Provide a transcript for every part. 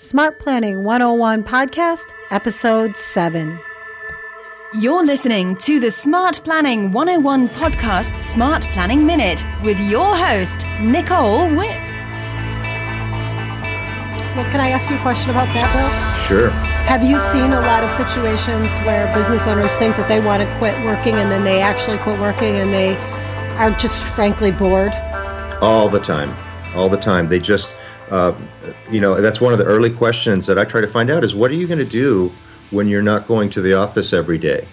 Smart Planning 101 Podcast, Episode 7. You're listening to the Smart Planning 101 Podcast Smart Planning Minute with your host, Nicole Wipp. Well, can I ask you a question about that, Bill? Sure. Have you seen a lot of situations where business owners think that they want to quit working and then they actually quit working and they are just frankly bored? All the time. All the time. They just, uh, you know, that's one of the early questions that I try to find out is what are you going to do when you're not going to the office every day?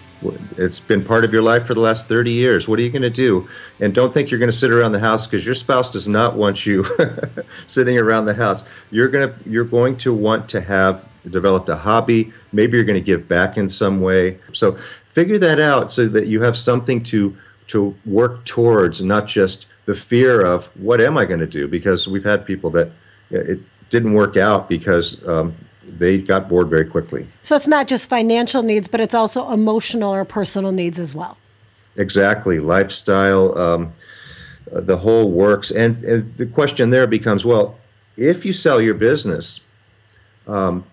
It's been part of your life for the last 30 years. What are you going to do? And don't think you're going to sit around the house because your spouse does not want you sitting around the house. You're going to you're going to want to have developed a hobby. Maybe you're going to give back in some way. So figure that out so that you have something to to work towards, not just the fear of what am I going to do? Because we've had people that it didn't work out because um, they got bored very quickly. So it's not just financial needs, but it's also emotional or personal needs as well. Exactly, lifestyle, um, uh, the whole works, and, and, the question there becomes: well, if you sell your business, um,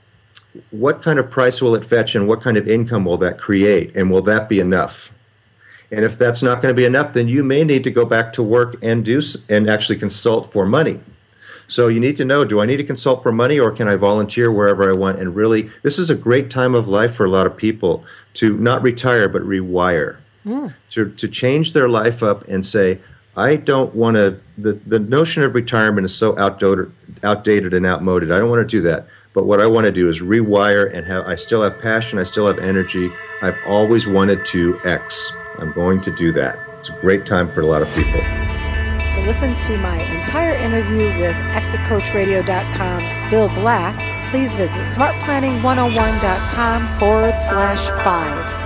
what kind of price will it fetch, and what kind of income will that create, and will that be enough? And if that's not going to be enough, then you may need to go back to work and do and actually consult for money. So you need to know do I need to consult for money or can I volunteer wherever I want? And really, this is a great time of life for a lot of people to not retire but rewire, mm. to, to change their life up and say, I don't want to, the, the notion of retirement is so outdated, outdated and outmoded. I don't want to do that. But what I want to do is rewire and have, I still have passion, I still have energy. I've always wanted to X. I'm going to do that. It's a great time for a lot of people. To listen to my entire interview with ExitCoachRadio.com's Bill Black, please visit smartplanning101.com forward slash five.